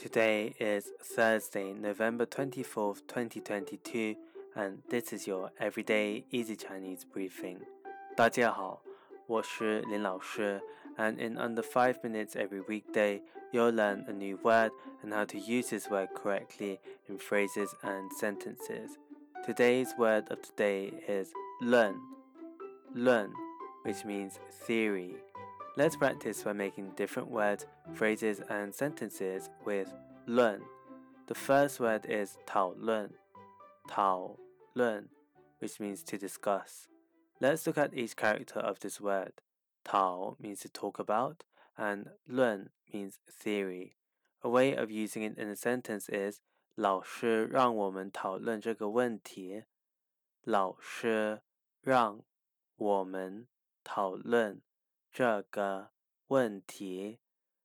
Today is Thursday, November 24th, 2022, and this is your everyday easy Chinese briefing. 大家好，我是林老师, and in under 5 minutes every weekday, you'll 论 a new word and how to use this word correctly in phrases and sentences. Today's word of the day is learn. 论, which means theory. Let's practice by making different words, phrases, and sentences with learn. The first word is 讨论,讨论, which means to discuss. Let's look at each character of this word. 讨 means to talk about, and 论 means theory. A way of using it in a sentence is 老师让我们讨论这个问题。老师让我们讨论 这个问题.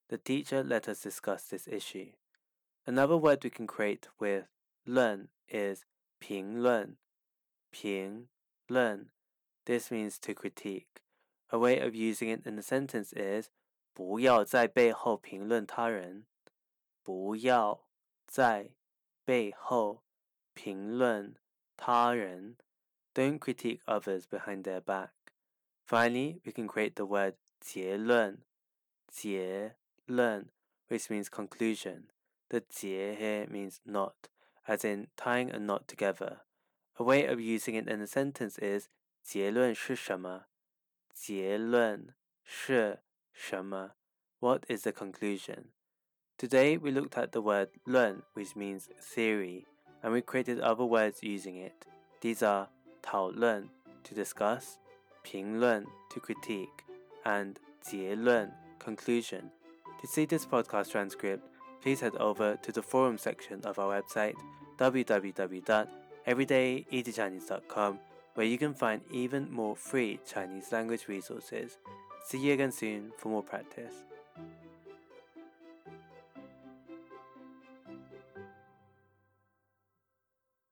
The teacher let us discuss this issue. Another word we can create with 论 is 评论,评论. This means to critique. A way of using it in a sentence is 不要在背后评论他人。不要在背后评论他人。Don't critique others behind their back. Finally, we can create the word 结论,结论, which means conclusion. The 结 here means knot, as in tying a knot together. A way of using it in a sentence is 结论是什么?结论是什么? What is the conclusion? Today we looked at the word 论, which means theory, and we created other words using it. These are 讨论 to discuss, 评论 to critique, and 结论 conclusion. To see this podcast transcript, please head over to the forum section of our website www.everydayeasychinese.com where you can find even more free Chinese language resources. See you again soon for more practice.